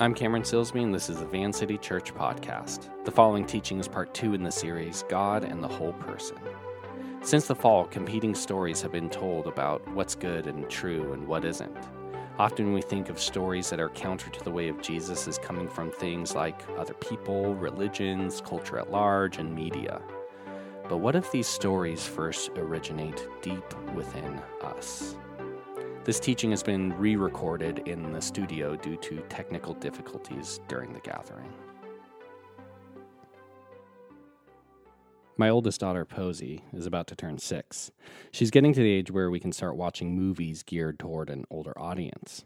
I'm Cameron Silsby, and this is the Van City Church Podcast. The following teaching is part two in the series God and the Whole Person. Since the fall, competing stories have been told about what's good and true and what isn't. Often we think of stories that are counter to the way of Jesus as coming from things like other people, religions, culture at large, and media. But what if these stories first originate deep within us? This teaching has been re recorded in the studio due to technical difficulties during the gathering. My oldest daughter, Posey, is about to turn six. She's getting to the age where we can start watching movies geared toward an older audience.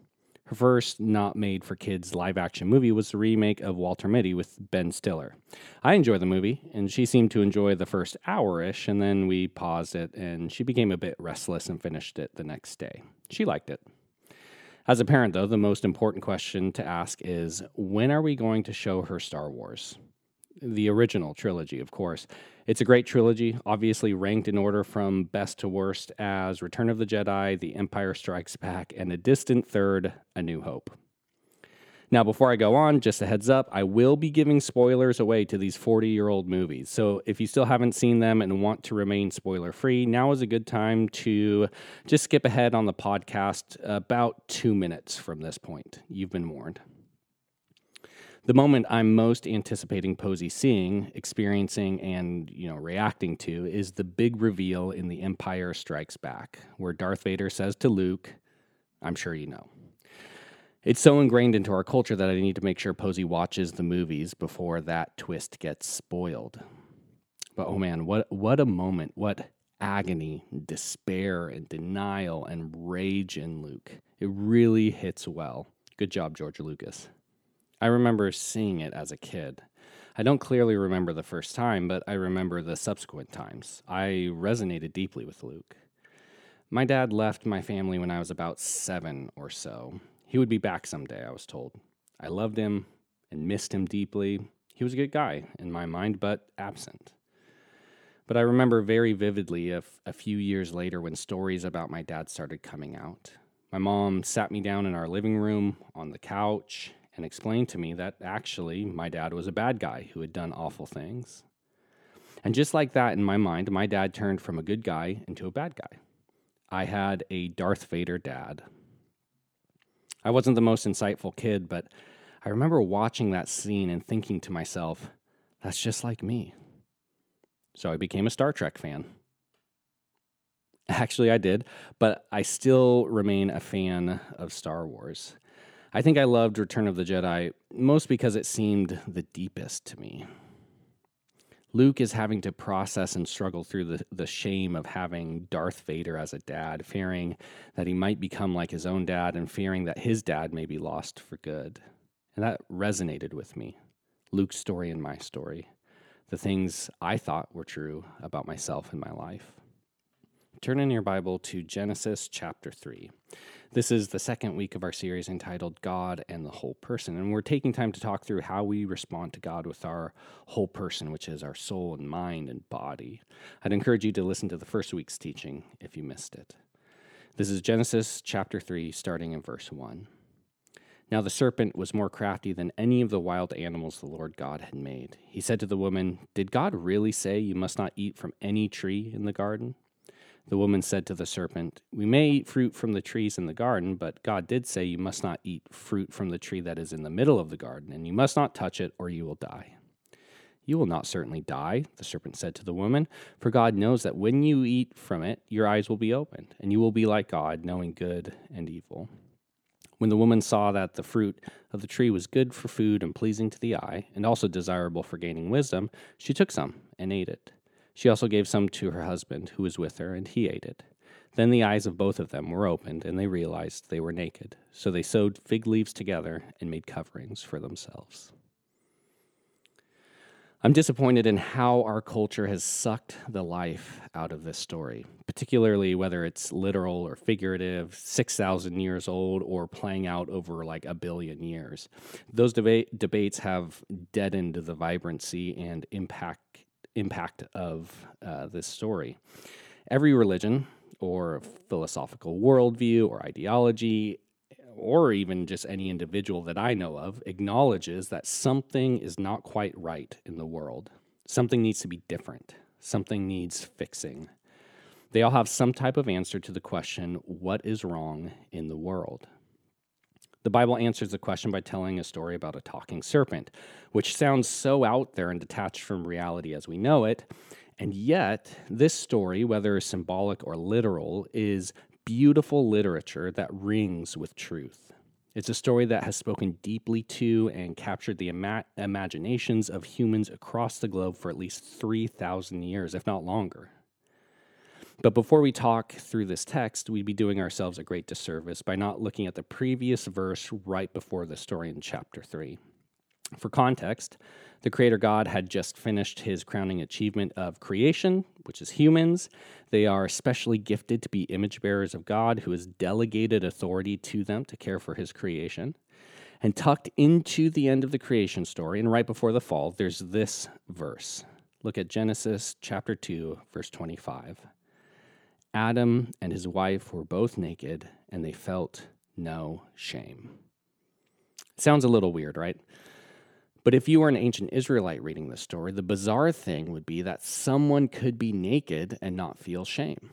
Her first not made for kids live action movie was the remake of Walter Mitty with Ben Stiller. I enjoyed the movie, and she seemed to enjoy the first hour ish, and then we paused it, and she became a bit restless and finished it the next day. She liked it. As a parent, though, the most important question to ask is when are we going to show her Star Wars? The original trilogy, of course. It's a great trilogy, obviously ranked in order from best to worst as Return of the Jedi, The Empire Strikes Back, and a distant third, A New Hope. Now, before I go on, just a heads up, I will be giving spoilers away to these 40 year old movies. So if you still haven't seen them and want to remain spoiler free, now is a good time to just skip ahead on the podcast about two minutes from this point. You've been warned. The moment I'm most anticipating Posey seeing, experiencing, and you know reacting to is the big reveal in The Empire Strikes Back, where Darth Vader says to Luke, "I'm sure you know." It's so ingrained into our culture that I need to make sure Posey watches the movies before that twist gets spoiled. But oh man, what what a moment! What agony, despair, and denial and rage in Luke. It really hits well. Good job, George Lucas. I remember seeing it as a kid. I don't clearly remember the first time, but I remember the subsequent times. I resonated deeply with Luke. My dad left my family when I was about seven or so. He would be back someday, I was told. I loved him and missed him deeply. He was a good guy in my mind, but absent. But I remember very vividly a, f- a few years later when stories about my dad started coming out. My mom sat me down in our living room on the couch and explained to me that actually my dad was a bad guy who had done awful things. And just like that, in my mind, my dad turned from a good guy into a bad guy. I had a Darth Vader dad. I wasn't the most insightful kid, but I remember watching that scene and thinking to myself, that's just like me. So I became a Star Trek fan. Actually, I did, but I still remain a fan of Star Wars. I think I loved Return of the Jedi most because it seemed the deepest to me. Luke is having to process and struggle through the, the shame of having Darth Vader as a dad, fearing that he might become like his own dad and fearing that his dad may be lost for good. And that resonated with me. Luke's story and my story, the things I thought were true about myself and my life. Turn in your Bible to Genesis chapter 3. This is the second week of our series entitled God and the Whole Person. And we're taking time to talk through how we respond to God with our whole person, which is our soul and mind and body. I'd encourage you to listen to the first week's teaching if you missed it. This is Genesis chapter 3, starting in verse 1. Now the serpent was more crafty than any of the wild animals the Lord God had made. He said to the woman, Did God really say you must not eat from any tree in the garden? The woman said to the serpent, We may eat fruit from the trees in the garden, but God did say you must not eat fruit from the tree that is in the middle of the garden, and you must not touch it, or you will die. You will not certainly die, the serpent said to the woman, for God knows that when you eat from it, your eyes will be opened, and you will be like God, knowing good and evil. When the woman saw that the fruit of the tree was good for food and pleasing to the eye, and also desirable for gaining wisdom, she took some and ate it. She also gave some to her husband, who was with her, and he ate it. Then the eyes of both of them were opened, and they realized they were naked. So they sewed fig leaves together and made coverings for themselves. I'm disappointed in how our culture has sucked the life out of this story, particularly whether it's literal or figurative, 6,000 years old, or playing out over like a billion years. Those deba- debates have deadened the vibrancy and impact impact of uh, this story. Every religion or philosophical worldview or ideology or even just any individual that I know of, acknowledges that something is not quite right in the world. Something needs to be different. Something needs fixing. They all have some type of answer to the question, what is wrong in the world? The Bible answers the question by telling a story about a talking serpent, which sounds so out there and detached from reality as we know it. And yet, this story, whether symbolic or literal, is beautiful literature that rings with truth. It's a story that has spoken deeply to and captured the ima- imaginations of humans across the globe for at least 3,000 years, if not longer. But before we talk through this text, we'd be doing ourselves a great disservice by not looking at the previous verse right before the story in chapter 3. For context, the Creator God had just finished his crowning achievement of creation, which is humans. They are especially gifted to be image bearers of God, who has delegated authority to them to care for his creation. And tucked into the end of the creation story, and right before the fall, there's this verse. Look at Genesis chapter 2, verse 25. Adam and his wife were both naked, and they felt no shame. Sounds a little weird, right? But if you were an ancient Israelite reading this story, the bizarre thing would be that someone could be naked and not feel shame.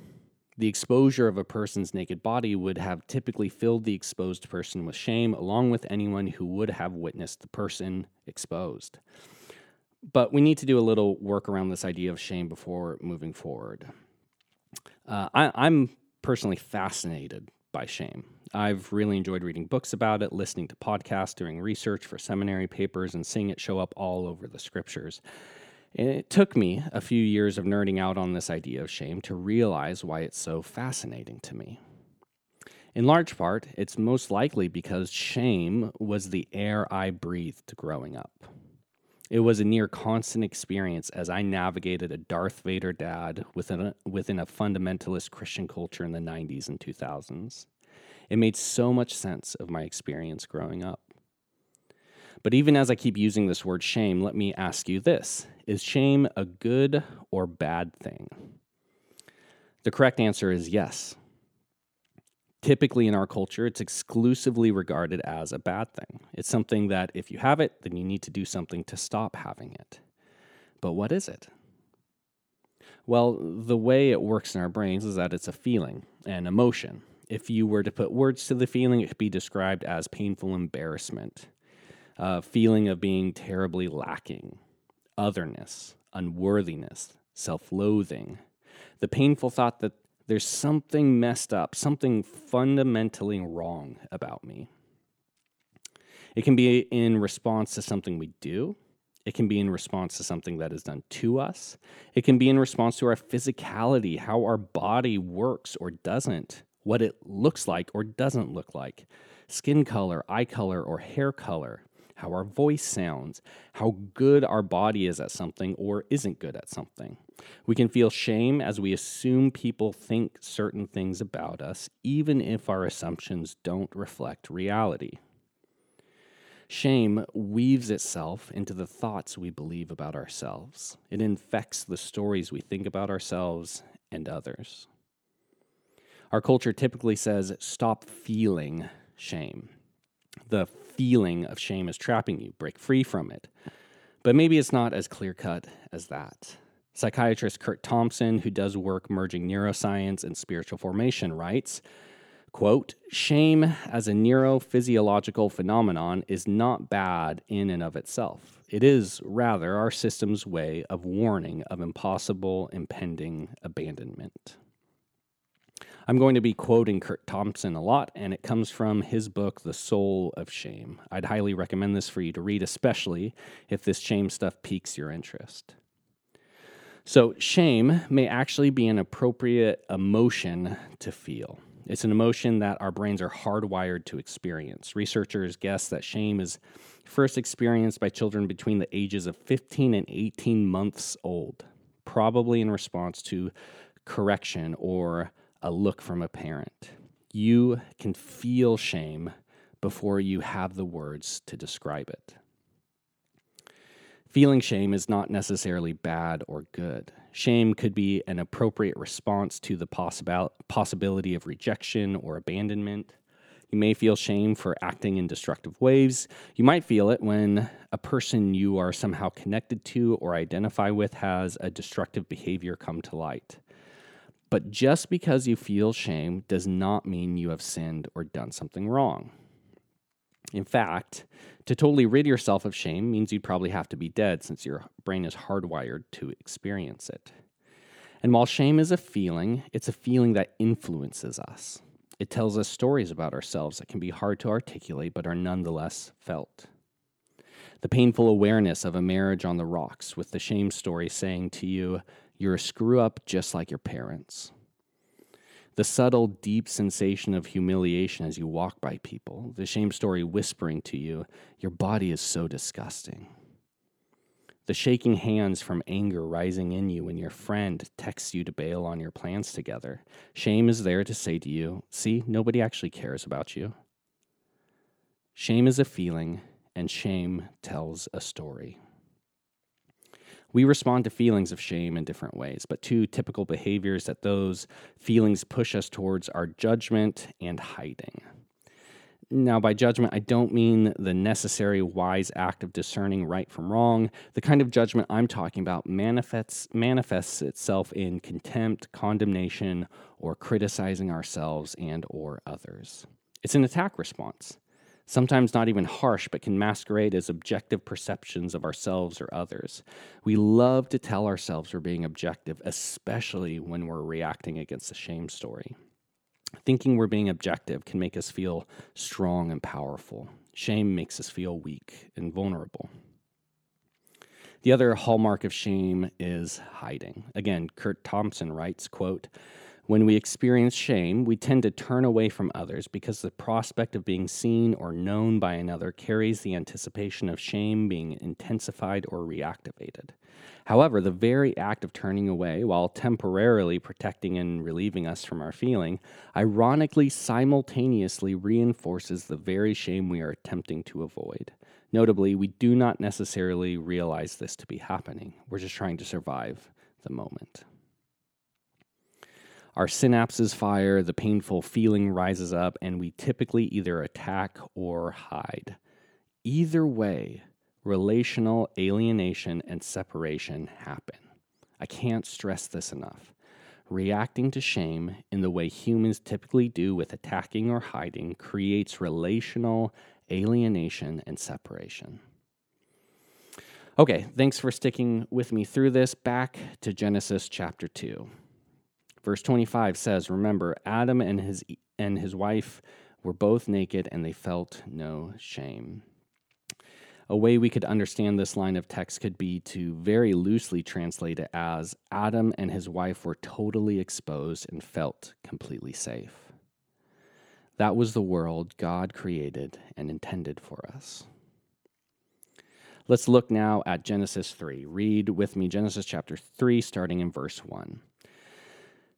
The exposure of a person's naked body would have typically filled the exposed person with shame, along with anyone who would have witnessed the person exposed. But we need to do a little work around this idea of shame before moving forward. Uh, I, I'm personally fascinated by shame. I've really enjoyed reading books about it, listening to podcasts, doing research for seminary papers, and seeing it show up all over the scriptures. And it took me a few years of nerding out on this idea of shame to realize why it's so fascinating to me. In large part, it's most likely because shame was the air I breathed growing up. It was a near constant experience as I navigated a Darth Vader dad within a, within a fundamentalist Christian culture in the 90s and 2000s. It made so much sense of my experience growing up. But even as I keep using this word shame, let me ask you this Is shame a good or bad thing? The correct answer is yes. Typically, in our culture, it's exclusively regarded as a bad thing. It's something that if you have it, then you need to do something to stop having it. But what is it? Well, the way it works in our brains is that it's a feeling, an emotion. If you were to put words to the feeling, it could be described as painful embarrassment, a feeling of being terribly lacking, otherness, unworthiness, self loathing, the painful thought that there's something messed up, something fundamentally wrong about me. It can be in response to something we do. It can be in response to something that is done to us. It can be in response to our physicality, how our body works or doesn't, what it looks like or doesn't look like, skin color, eye color, or hair color, how our voice sounds, how good our body is at something or isn't good at something. We can feel shame as we assume people think certain things about us, even if our assumptions don't reflect reality. Shame weaves itself into the thoughts we believe about ourselves. It infects the stories we think about ourselves and others. Our culture typically says, stop feeling shame. The feeling of shame is trapping you, break free from it. But maybe it's not as clear cut as that. Psychiatrist Curt Thompson, who does work merging neuroscience and spiritual formation, writes, quote, shame as a neurophysiological phenomenon is not bad in and of itself. It is, rather, our system's way of warning of impossible impending abandonment. I'm going to be quoting Curt Thompson a lot, and it comes from his book, The Soul of Shame. I'd highly recommend this for you to read, especially if this shame stuff piques your interest. So, shame may actually be an appropriate emotion to feel. It's an emotion that our brains are hardwired to experience. Researchers guess that shame is first experienced by children between the ages of 15 and 18 months old, probably in response to correction or a look from a parent. You can feel shame before you have the words to describe it. Feeling shame is not necessarily bad or good. Shame could be an appropriate response to the possibil- possibility of rejection or abandonment. You may feel shame for acting in destructive ways. You might feel it when a person you are somehow connected to or identify with has a destructive behavior come to light. But just because you feel shame does not mean you have sinned or done something wrong. In fact, to totally rid yourself of shame means you'd probably have to be dead since your brain is hardwired to experience it. And while shame is a feeling, it's a feeling that influences us. It tells us stories about ourselves that can be hard to articulate but are nonetheless felt. The painful awareness of a marriage on the rocks, with the shame story saying to you, You're a screw up just like your parents. The subtle, deep sensation of humiliation as you walk by people, the shame story whispering to you, Your body is so disgusting the shaking hands from anger rising in you when your friend texts you to bail on your plans together. Shame is there to say to you, see, nobody actually cares about you. Shame is a feeling, and shame tells a story. We respond to feelings of shame in different ways, but two typical behaviors that those feelings push us towards are judgment and hiding. Now, by judgment, I don't mean the necessary wise act of discerning right from wrong. The kind of judgment I'm talking about manifests, manifests itself in contempt, condemnation, or criticizing ourselves and or others. It's an attack response, sometimes not even harsh, but can masquerade as objective perceptions of ourselves or others. We love to tell ourselves we're being objective, especially when we're reacting against a shame story. Thinking we're being objective can make us feel strong and powerful. Shame makes us feel weak and vulnerable. The other hallmark of shame is hiding. Again, Curt Thompson writes, quote, when we experience shame, we tend to turn away from others because the prospect of being seen or known by another carries the anticipation of shame being intensified or reactivated. However, the very act of turning away, while temporarily protecting and relieving us from our feeling, ironically simultaneously reinforces the very shame we are attempting to avoid. Notably, we do not necessarily realize this to be happening. We're just trying to survive the moment. Our synapses fire, the painful feeling rises up, and we typically either attack or hide. Either way, relational alienation and separation happen. I can't stress this enough. Reacting to shame in the way humans typically do with attacking or hiding creates relational alienation and separation. Okay, thanks for sticking with me through this. Back to Genesis chapter 2. Verse 25 says, Remember, Adam and his, and his wife were both naked and they felt no shame. A way we could understand this line of text could be to very loosely translate it as Adam and his wife were totally exposed and felt completely safe. That was the world God created and intended for us. Let's look now at Genesis 3. Read with me Genesis chapter 3, starting in verse 1.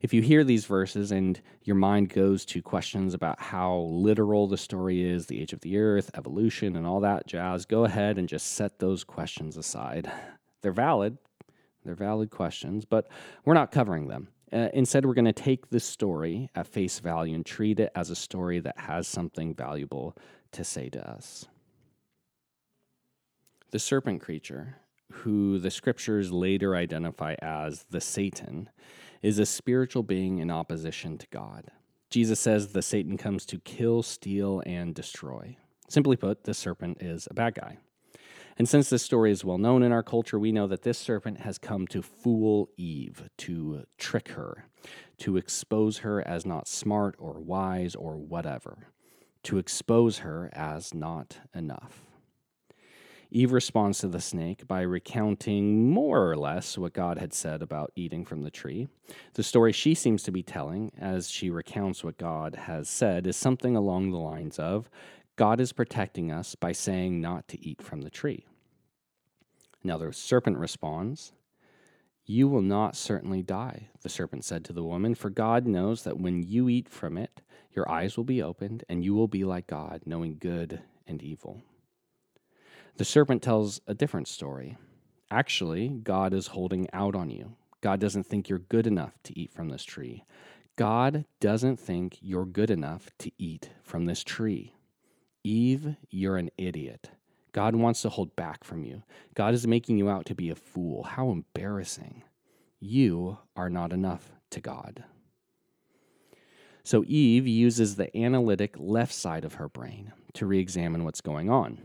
If you hear these verses and your mind goes to questions about how literal the story is, the age of the earth, evolution, and all that jazz, go ahead and just set those questions aside. They're valid, they're valid questions, but we're not covering them. Uh, instead, we're going to take this story at face value and treat it as a story that has something valuable to say to us. The serpent creature, who the scriptures later identify as the Satan, is a spiritual being in opposition to God. Jesus says the Satan comes to kill, steal, and destroy. Simply put, the serpent is a bad guy. And since this story is well known in our culture, we know that this serpent has come to fool Eve, to trick her, to expose her as not smart or wise or whatever, to expose her as not enough. Eve responds to the snake by recounting more or less what God had said about eating from the tree. The story she seems to be telling, as she recounts what God has said, is something along the lines of God is protecting us by saying not to eat from the tree. Now the serpent responds, You will not certainly die, the serpent said to the woman, for God knows that when you eat from it, your eyes will be opened, and you will be like God, knowing good and evil. The serpent tells a different story. Actually, God is holding out on you. God doesn't think you're good enough to eat from this tree. God doesn't think you're good enough to eat from this tree. Eve, you're an idiot. God wants to hold back from you. God is making you out to be a fool. How embarrassing. You are not enough to God. So Eve uses the analytic left side of her brain to re examine what's going on.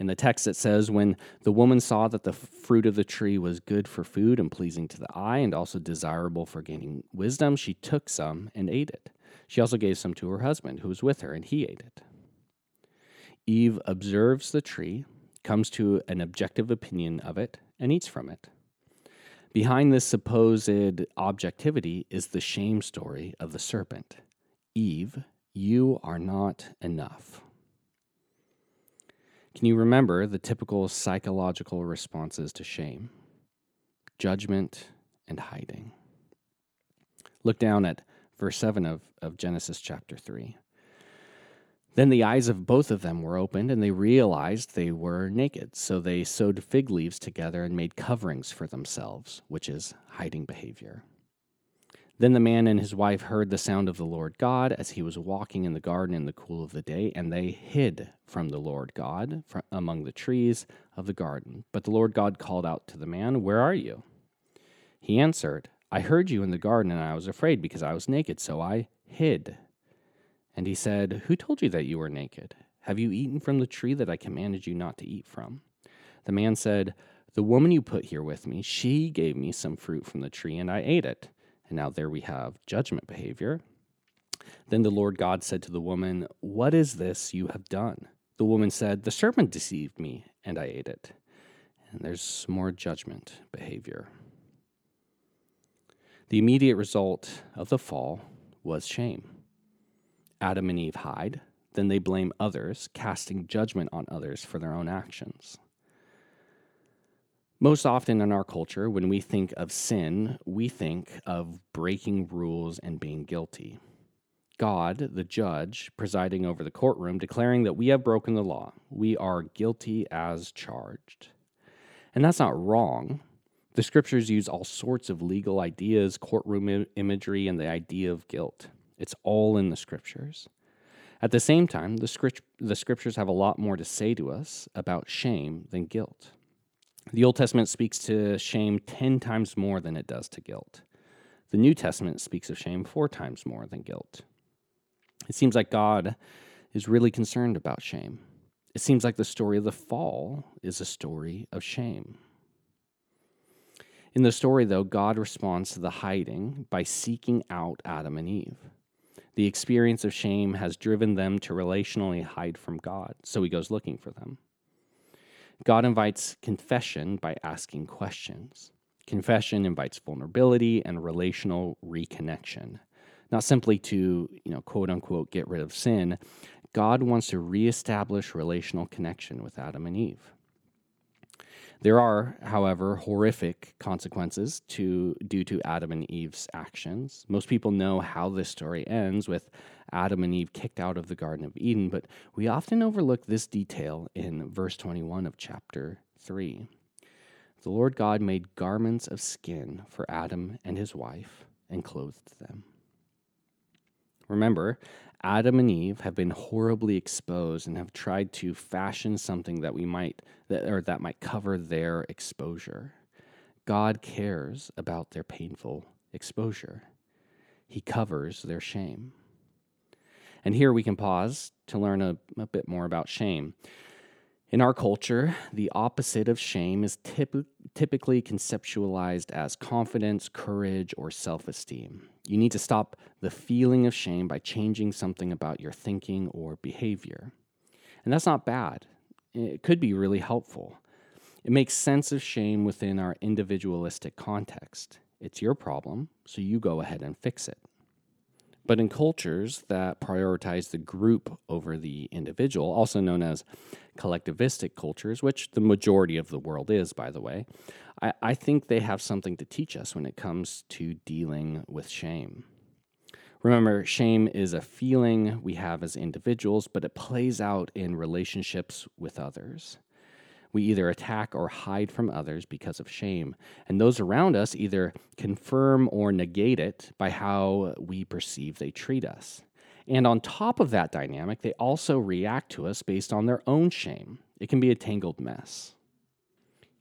In the text, it says, When the woman saw that the fruit of the tree was good for food and pleasing to the eye and also desirable for gaining wisdom, she took some and ate it. She also gave some to her husband, who was with her, and he ate it. Eve observes the tree, comes to an objective opinion of it, and eats from it. Behind this supposed objectivity is the shame story of the serpent Eve, you are not enough. Can you remember the typical psychological responses to shame? Judgment and hiding. Look down at verse 7 of, of Genesis chapter 3. Then the eyes of both of them were opened, and they realized they were naked. So they sewed fig leaves together and made coverings for themselves, which is hiding behavior. Then the man and his wife heard the sound of the Lord God as he was walking in the garden in the cool of the day, and they hid from the Lord God among the trees of the garden. But the Lord God called out to the man, Where are you? He answered, I heard you in the garden, and I was afraid because I was naked, so I hid. And he said, Who told you that you were naked? Have you eaten from the tree that I commanded you not to eat from? The man said, The woman you put here with me, she gave me some fruit from the tree, and I ate it. And now there we have judgment behavior. Then the Lord God said to the woman, What is this you have done? The woman said, The serpent deceived me, and I ate it. And there's more judgment behavior. The immediate result of the fall was shame. Adam and Eve hide, then they blame others, casting judgment on others for their own actions. Most often in our culture, when we think of sin, we think of breaking rules and being guilty. God, the judge, presiding over the courtroom, declaring that we have broken the law. We are guilty as charged. And that's not wrong. The scriptures use all sorts of legal ideas, courtroom imagery, and the idea of guilt. It's all in the scriptures. At the same time, the, the scriptures have a lot more to say to us about shame than guilt. The Old Testament speaks to shame 10 times more than it does to guilt. The New Testament speaks of shame four times more than guilt. It seems like God is really concerned about shame. It seems like the story of the fall is a story of shame. In the story, though, God responds to the hiding by seeking out Adam and Eve. The experience of shame has driven them to relationally hide from God, so he goes looking for them. God invites confession by asking questions. Confession invites vulnerability and relational reconnection. Not simply to, you know, quote unquote, get rid of sin. God wants to reestablish relational connection with Adam and Eve. There are, however, horrific consequences to, due to Adam and Eve's actions. Most people know how this story ends with Adam and Eve kicked out of the Garden of Eden, but we often overlook this detail in verse 21 of chapter 3. The Lord God made garments of skin for Adam and his wife and clothed them. Remember, Adam and Eve have been horribly exposed and have tried to fashion something that we might that or that might cover their exposure. God cares about their painful exposure. He covers their shame. And here we can pause to learn a, a bit more about shame. In our culture, the opposite of shame is typ- typically conceptualized as confidence, courage, or self esteem. You need to stop the feeling of shame by changing something about your thinking or behavior. And that's not bad, it could be really helpful. It makes sense of shame within our individualistic context. It's your problem, so you go ahead and fix it. But in cultures that prioritize the group over the individual, also known as collectivistic cultures, which the majority of the world is, by the way, I, I think they have something to teach us when it comes to dealing with shame. Remember, shame is a feeling we have as individuals, but it plays out in relationships with others. We either attack or hide from others because of shame, and those around us either confirm or negate it by how we perceive they treat us. And on top of that dynamic, they also react to us based on their own shame. It can be a tangled mess.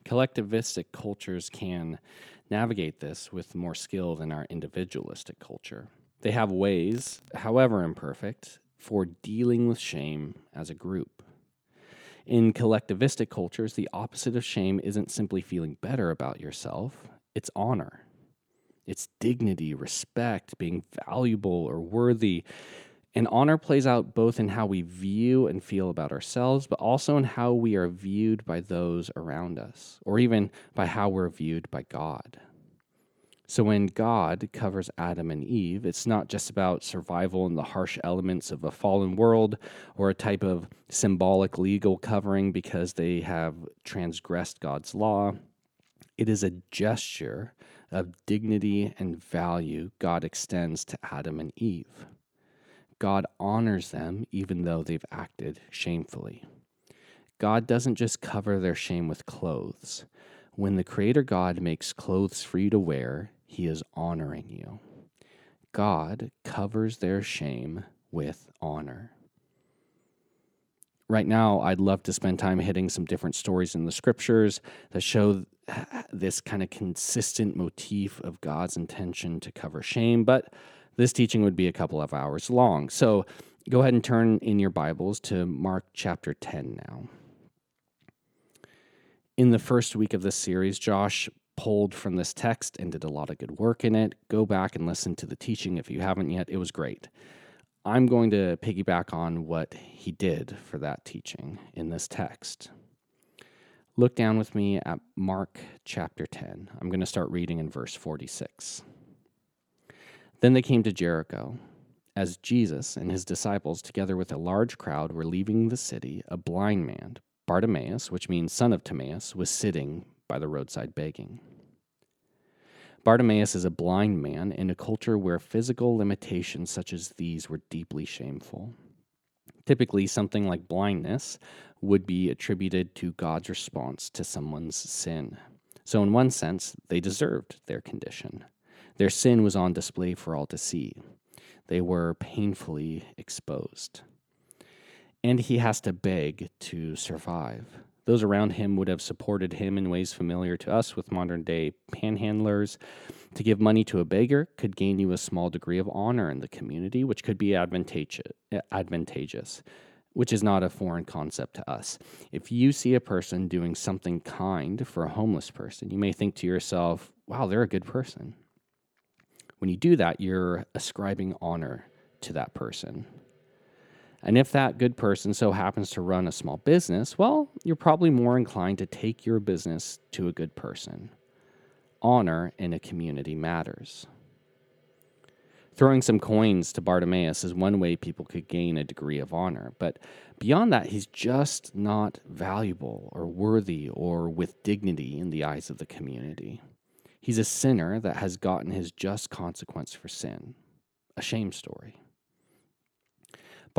Collectivistic cultures can navigate this with more skill than our individualistic culture. They have ways, however imperfect, for dealing with shame as a group. In collectivistic cultures, the opposite of shame isn't simply feeling better about yourself, it's honor. It's dignity, respect, being valuable or worthy. And honor plays out both in how we view and feel about ourselves, but also in how we are viewed by those around us, or even by how we're viewed by God. So when God covers Adam and Eve, it's not just about survival in the harsh elements of a fallen world or a type of symbolic legal covering because they have transgressed God's law. It is a gesture of dignity and value God extends to Adam and Eve. God honors them even though they've acted shamefully. God doesn't just cover their shame with clothes. When the Creator God makes clothes for you to wear, he is honoring you. God covers their shame with honor. Right now, I'd love to spend time hitting some different stories in the scriptures that show this kind of consistent motif of God's intention to cover shame, but this teaching would be a couple of hours long. So go ahead and turn in your Bibles to Mark chapter 10 now. In the first week of this series, Josh pulled from this text and did a lot of good work in it. Go back and listen to the teaching if you haven't yet. It was great. I'm going to piggyback on what he did for that teaching in this text. Look down with me at Mark chapter 10. I'm going to start reading in verse 46. Then they came to Jericho. As Jesus and his disciples, together with a large crowd, were leaving the city, a blind man, Bartimaeus, which means son of Timaeus, was sitting by the roadside begging. Bartimaeus is a blind man in a culture where physical limitations such as these were deeply shameful. Typically, something like blindness would be attributed to God's response to someone's sin. So, in one sense, they deserved their condition. Their sin was on display for all to see. They were painfully exposed. And he has to beg to survive. Those around him would have supported him in ways familiar to us with modern day panhandlers. To give money to a beggar could gain you a small degree of honor in the community, which could be advantageous, which is not a foreign concept to us. If you see a person doing something kind for a homeless person, you may think to yourself, wow, they're a good person. When you do that, you're ascribing honor to that person. And if that good person so happens to run a small business, well, you're probably more inclined to take your business to a good person. Honor in a community matters. Throwing some coins to Bartimaeus is one way people could gain a degree of honor, but beyond that, he's just not valuable or worthy or with dignity in the eyes of the community. He's a sinner that has gotten his just consequence for sin. A shame story.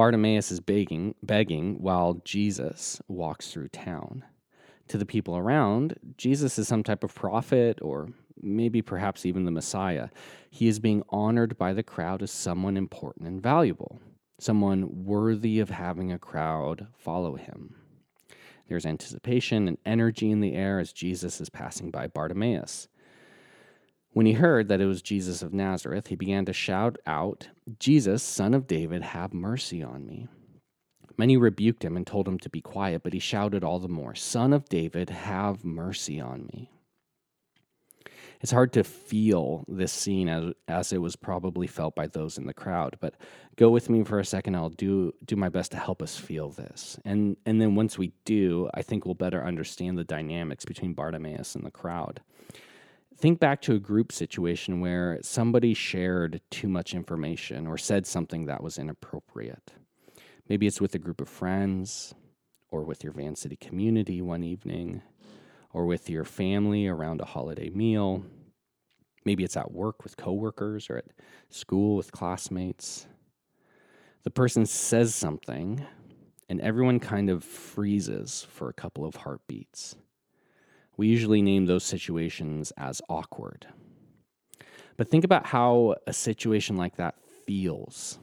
Bartimaeus is begging, begging while Jesus walks through town. To the people around, Jesus is some type of prophet or maybe perhaps even the Messiah. He is being honored by the crowd as someone important and valuable, someone worthy of having a crowd follow him. There's anticipation and energy in the air as Jesus is passing by Bartimaeus. When he heard that it was Jesus of Nazareth, he began to shout out, Jesus, son of David, have mercy on me. Many rebuked him and told him to be quiet, but he shouted all the more, Son of David, have mercy on me. It's hard to feel this scene as, as it was probably felt by those in the crowd, but go with me for a second. I'll do, do my best to help us feel this. And, and then once we do, I think we'll better understand the dynamics between Bartimaeus and the crowd. Think back to a group situation where somebody shared too much information or said something that was inappropriate. Maybe it's with a group of friends, or with your Van City community one evening, or with your family around a holiday meal. Maybe it's at work with coworkers or at school with classmates. The person says something, and everyone kind of freezes for a couple of heartbeats. We usually name those situations as awkward. But think about how a situation like that feels.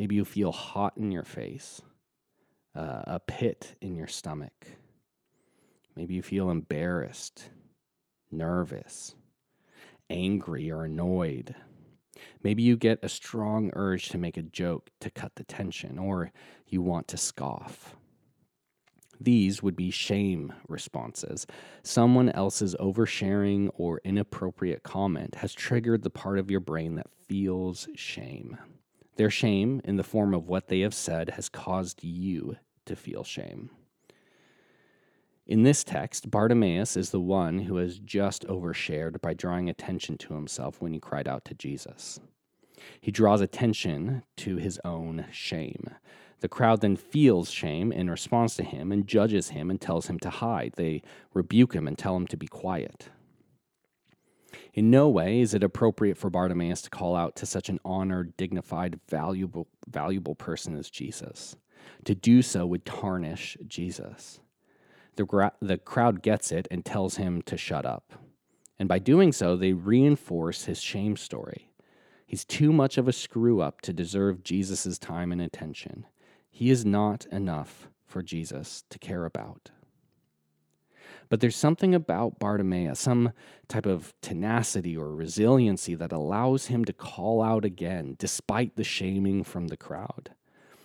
Maybe you feel hot in your face, uh, a pit in your stomach. Maybe you feel embarrassed, nervous, angry, or annoyed. Maybe you get a strong urge to make a joke to cut the tension, or you want to scoff. These would be shame responses. Someone else's oversharing or inappropriate comment has triggered the part of your brain that feels shame. Their shame, in the form of what they have said, has caused you to feel shame. In this text, Bartimaeus is the one who has just overshared by drawing attention to himself when he cried out to Jesus. He draws attention to his own shame. The crowd then feels shame in response to him and judges him and tells him to hide. They rebuke him and tell him to be quiet. In no way is it appropriate for Bartimaeus to call out to such an honored, dignified, valuable, valuable person as Jesus. To do so would tarnish Jesus. The, gra- the crowd gets it and tells him to shut up. And by doing so, they reinforce his shame story. He's too much of a screw up to deserve Jesus' time and attention. He is not enough for Jesus to care about. But there's something about Bartimaeus, some type of tenacity or resiliency that allows him to call out again despite the shaming from the crowd.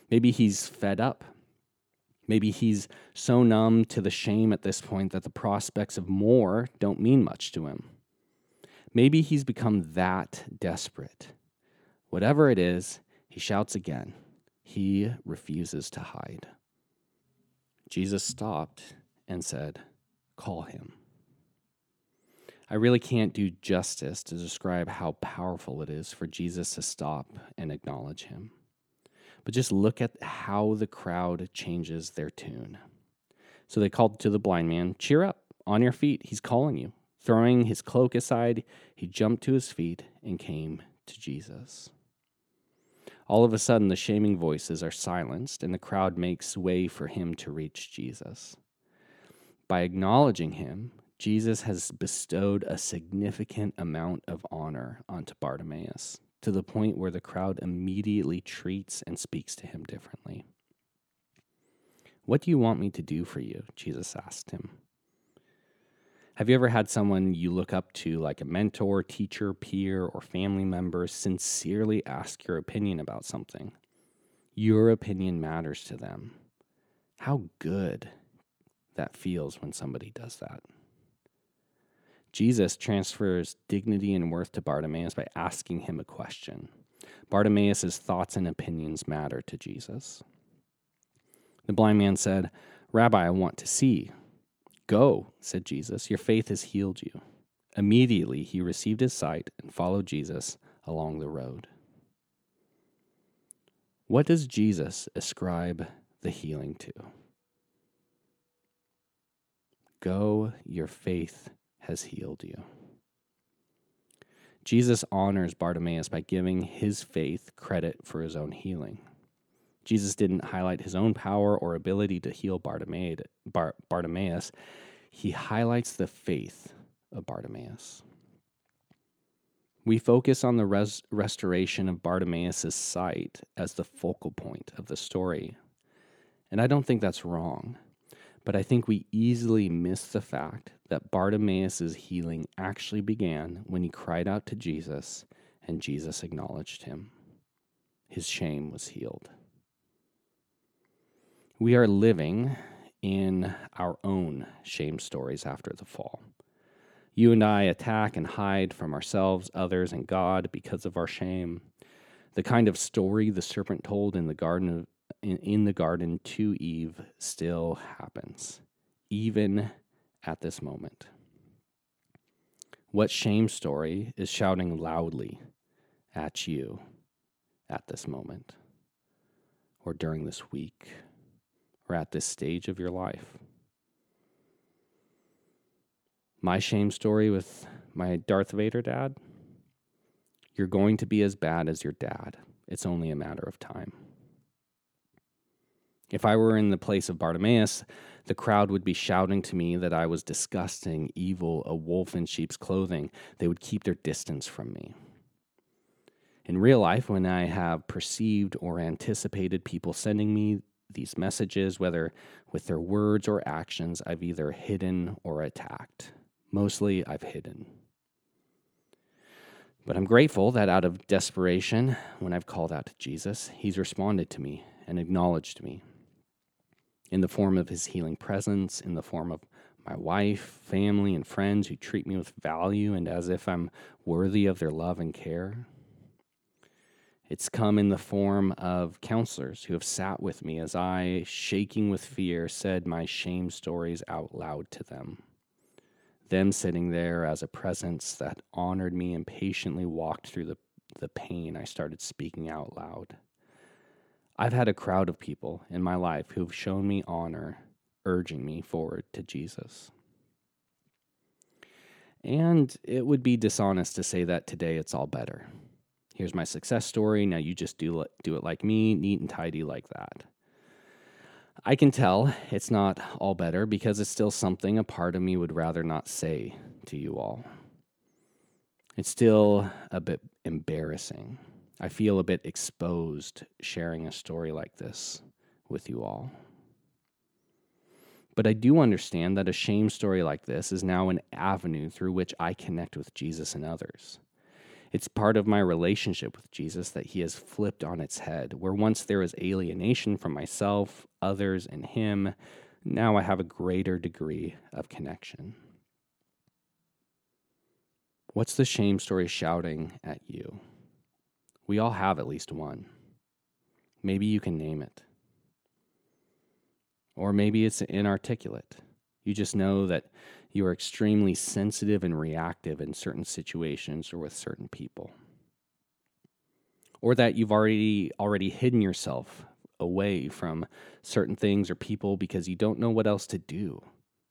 Maybe he's fed up. Maybe he's so numb to the shame at this point that the prospects of more don't mean much to him. Maybe he's become that desperate. Whatever it is, he shouts again. He refuses to hide. Jesus stopped and said, Call him. I really can't do justice to describe how powerful it is for Jesus to stop and acknowledge him. But just look at how the crowd changes their tune. So they called to the blind man, Cheer up, on your feet, he's calling you. Throwing his cloak aside, he jumped to his feet and came to Jesus. All of a sudden, the shaming voices are silenced, and the crowd makes way for him to reach Jesus. By acknowledging him, Jesus has bestowed a significant amount of honor onto Bartimaeus, to the point where the crowd immediately treats and speaks to him differently. What do you want me to do for you? Jesus asked him. Have you ever had someone you look up to, like a mentor, teacher, peer, or family member, sincerely ask your opinion about something? Your opinion matters to them. How good that feels when somebody does that. Jesus transfers dignity and worth to Bartimaeus by asking him a question. Bartimaeus' thoughts and opinions matter to Jesus. The blind man said, Rabbi, I want to see. Go, said Jesus, your faith has healed you. Immediately he received his sight and followed Jesus along the road. What does Jesus ascribe the healing to? Go, your faith has healed you. Jesus honors Bartimaeus by giving his faith credit for his own healing. Jesus didn't highlight his own power or ability to heal Bartimaeus. He highlights the faith of Bartimaeus. We focus on the res- restoration of Bartimaeus' sight as the focal point of the story. And I don't think that's wrong, but I think we easily miss the fact that Bartimaeus' healing actually began when he cried out to Jesus and Jesus acknowledged him. His shame was healed. We are living in our own shame stories after the fall. You and I attack and hide from ourselves, others, and God because of our shame. The kind of story the serpent told in the garden of, in, in the garden to Eve still happens, even at this moment. What shame story is shouting loudly at you at this moment, or during this week, or at this stage of your life? My shame story with my Darth Vader dad? You're going to be as bad as your dad. It's only a matter of time. If I were in the place of Bartimaeus, the crowd would be shouting to me that I was disgusting, evil, a wolf in sheep's clothing. They would keep their distance from me. In real life, when I have perceived or anticipated people sending me these messages, whether with their words or actions, I've either hidden or attacked. Mostly, I've hidden. But I'm grateful that out of desperation, when I've called out to Jesus, He's responded to me and acknowledged me in the form of his healing presence, in the form of my wife, family, and friends who treat me with value and as if I'm worthy of their love and care. It's come in the form of counselors who have sat with me as I, shaking with fear, said my shame stories out loud to them. Them sitting there as a presence that honored me and patiently walked through the, the pain I started speaking out loud. I've had a crowd of people in my life who've shown me honor, urging me forward to Jesus. And it would be dishonest to say that today it's all better. Here's my success story. Now you just do do it like me, neat and tidy like that. I can tell it's not all better because it's still something a part of me would rather not say to you all. It's still a bit embarrassing. I feel a bit exposed sharing a story like this with you all. But I do understand that a shame story like this is now an avenue through which I connect with Jesus and others. It's part of my relationship with Jesus that he has flipped on its head. Where once there was alienation from myself, others, and him, now I have a greater degree of connection. What's the shame story shouting at you? We all have at least one. Maybe you can name it. Or maybe it's inarticulate. You just know that you are extremely sensitive and reactive in certain situations or with certain people. Or that you've already already hidden yourself away from certain things or people because you don't know what else to do.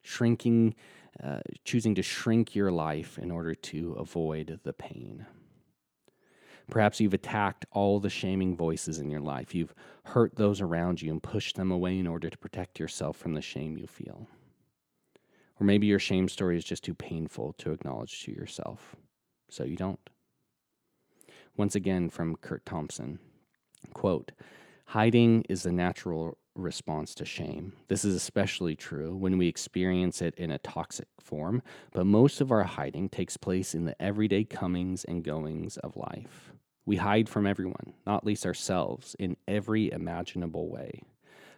Shrinking, uh, choosing to shrink your life in order to avoid the pain. Perhaps you've attacked all the shaming voices in your life. You've hurt those around you and pushed them away in order to protect yourself from the shame you feel. Or maybe your shame story is just too painful to acknowledge to yourself, so you don't. Once again, from Curt Thompson quote, Hiding is the natural response to shame. This is especially true when we experience it in a toxic form, but most of our hiding takes place in the everyday comings and goings of life. We hide from everyone, not least ourselves, in every imaginable way.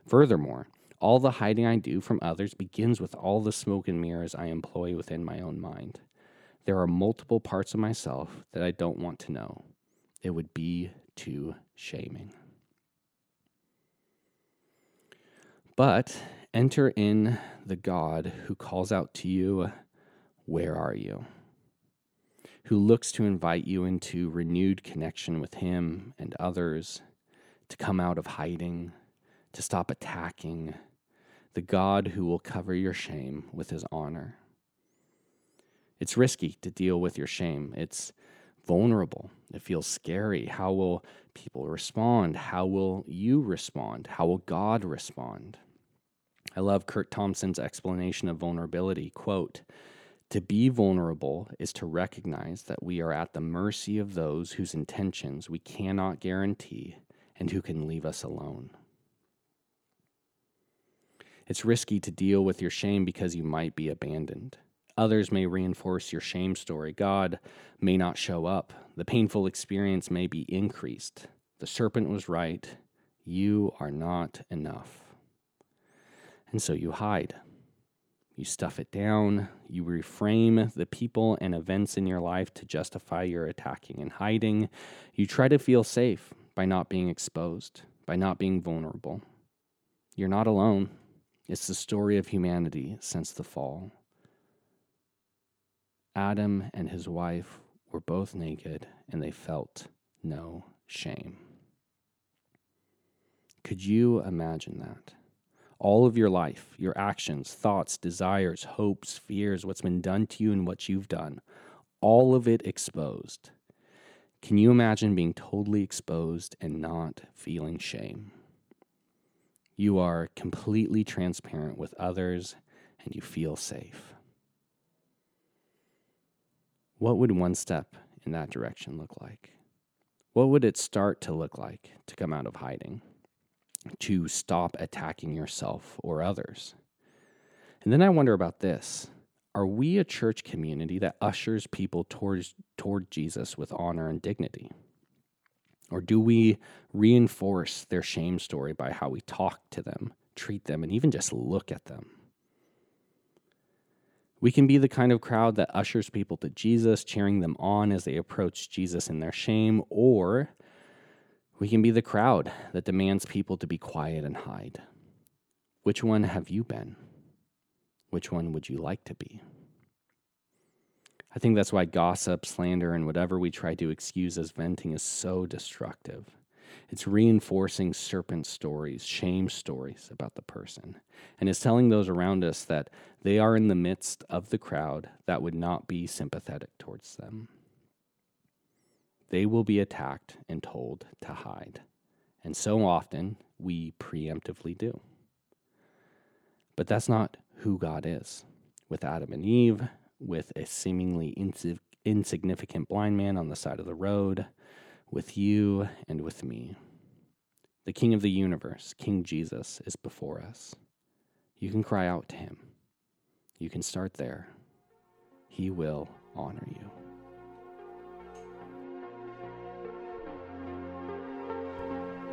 Furthermore, all the hiding I do from others begins with all the smoke and mirrors I employ within my own mind. There are multiple parts of myself that I don't want to know. It would be too shaming. But enter in the God who calls out to you, Where are you? Who looks to invite you into renewed connection with Him and others, to come out of hiding, to stop attacking, the God who will cover your shame with His honor. It's risky to deal with your shame. It's vulnerable. It feels scary. How will people respond? How will you respond? How will God respond? I love Curt Thompson's explanation of vulnerability. Quote, to be vulnerable is to recognize that we are at the mercy of those whose intentions we cannot guarantee and who can leave us alone. It's risky to deal with your shame because you might be abandoned. Others may reinforce your shame story. God may not show up. The painful experience may be increased. The serpent was right. You are not enough. And so you hide. You stuff it down. You reframe the people and events in your life to justify your attacking and hiding. You try to feel safe by not being exposed, by not being vulnerable. You're not alone. It's the story of humanity since the fall. Adam and his wife were both naked and they felt no shame. Could you imagine that? All of your life, your actions, thoughts, desires, hopes, fears, what's been done to you and what you've done, all of it exposed. Can you imagine being totally exposed and not feeling shame? You are completely transparent with others and you feel safe. What would one step in that direction look like? What would it start to look like to come out of hiding? To stop attacking yourself or others? And then I wonder about this. Are we a church community that ushers people towards toward Jesus with honor and dignity? Or do we reinforce their shame story by how we talk to them, treat them, and even just look at them? We can be the kind of crowd that ushers people to Jesus, cheering them on as they approach Jesus in their shame, or we can be the crowd that demands people to be quiet and hide. Which one have you been? Which one would you like to be? I think that's why gossip, slander, and whatever we try to excuse as venting is so destructive. It's reinforcing serpent stories, shame stories about the person, and is telling those around us that they are in the midst of the crowd that would not be sympathetic towards them. They will be attacked and told to hide. And so often we preemptively do. But that's not who God is. With Adam and Eve, with a seemingly insignificant blind man on the side of the road, with you and with me. The King of the universe, King Jesus, is before us. You can cry out to him. You can start there. He will honor you.